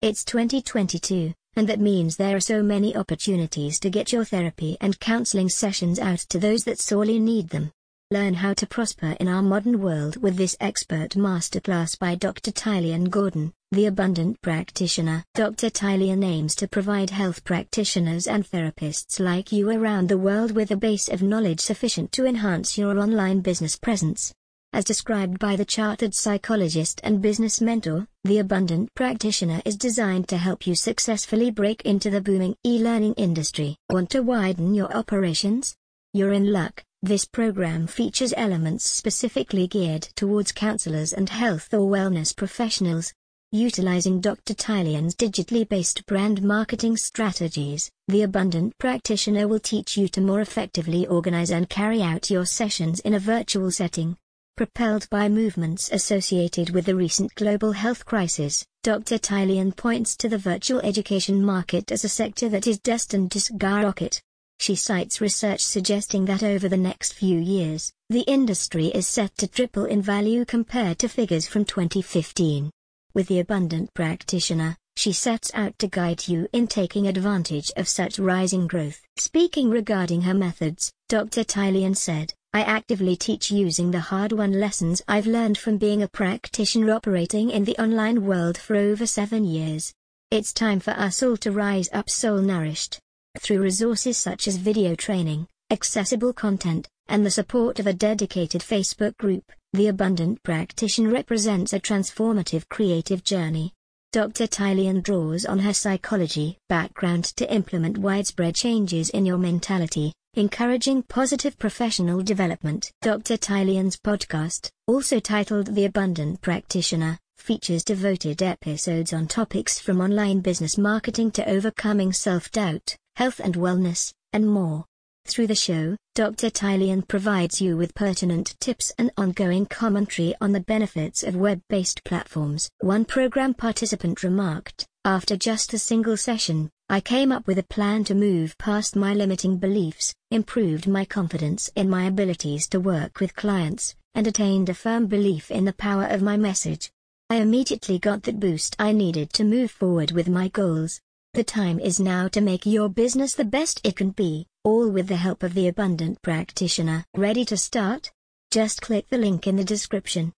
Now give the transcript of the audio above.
It's 2022, and that means there are so many opportunities to get your therapy and counseling sessions out to those that sorely need them. Learn how to prosper in our modern world with this expert masterclass by Dr. Tyleon Gordon, the abundant practitioner. Dr. Tyleon aims to provide health practitioners and therapists like you around the world with a base of knowledge sufficient to enhance your online business presence. As described by the chartered psychologist and business mentor, the Abundant Practitioner is designed to help you successfully break into the booming e-learning industry. Want to widen your operations? You're in luck. This program features elements specifically geared towards counselors and health or wellness professionals. Utilizing Dr. Tyleon's digitally based brand marketing strategies, the Abundant Practitioner will teach you to more effectively organize and carry out your sessions in a virtual setting. Propelled by movements associated with the recent global health crisis, Dr. Tyleon points to the virtual education market as a sector that is destined to skyrocket. She cites research suggesting that over the next few years, the industry is set to triple in value compared to figures from 2015. With the abundant practitioner, she sets out to guide you in taking advantage of such rising growth. Speaking regarding her methods, Dr. Tyleon said, I actively teach using the hard-won lessons I've learned from being a practitioner operating in the online world for over seven years. It's time for us all to rise up soul-nourished, through resources such as video training, accessible content, and the support of a dedicated Facebook group, the Abundant Practitioner represents a transformative creative journey. Dr. Tyleon draws on her psychology background to implement widespread changes in your mentality, encouraging positive professional development. Dr. Tyleon's podcast, also titled The Abundant Practitioner, features devoted episodes on topics from online business marketing to overcoming self-doubt, health and wellness, and more. Through the show, Dr. Tyleon provides you with pertinent tips and ongoing commentary on the benefits of web-based platforms. One program participant remarked, after just a single session, I came up with a plan to move past my limiting beliefs, improved my confidence in my abilities to work with clients, and attained a firm belief in the power of my message. I immediately got that boost I needed to move forward with my goals. The time is now to make your business the best it can be, all with the help of the Abundant Practitioner. Ready to start? Just click the link in the description.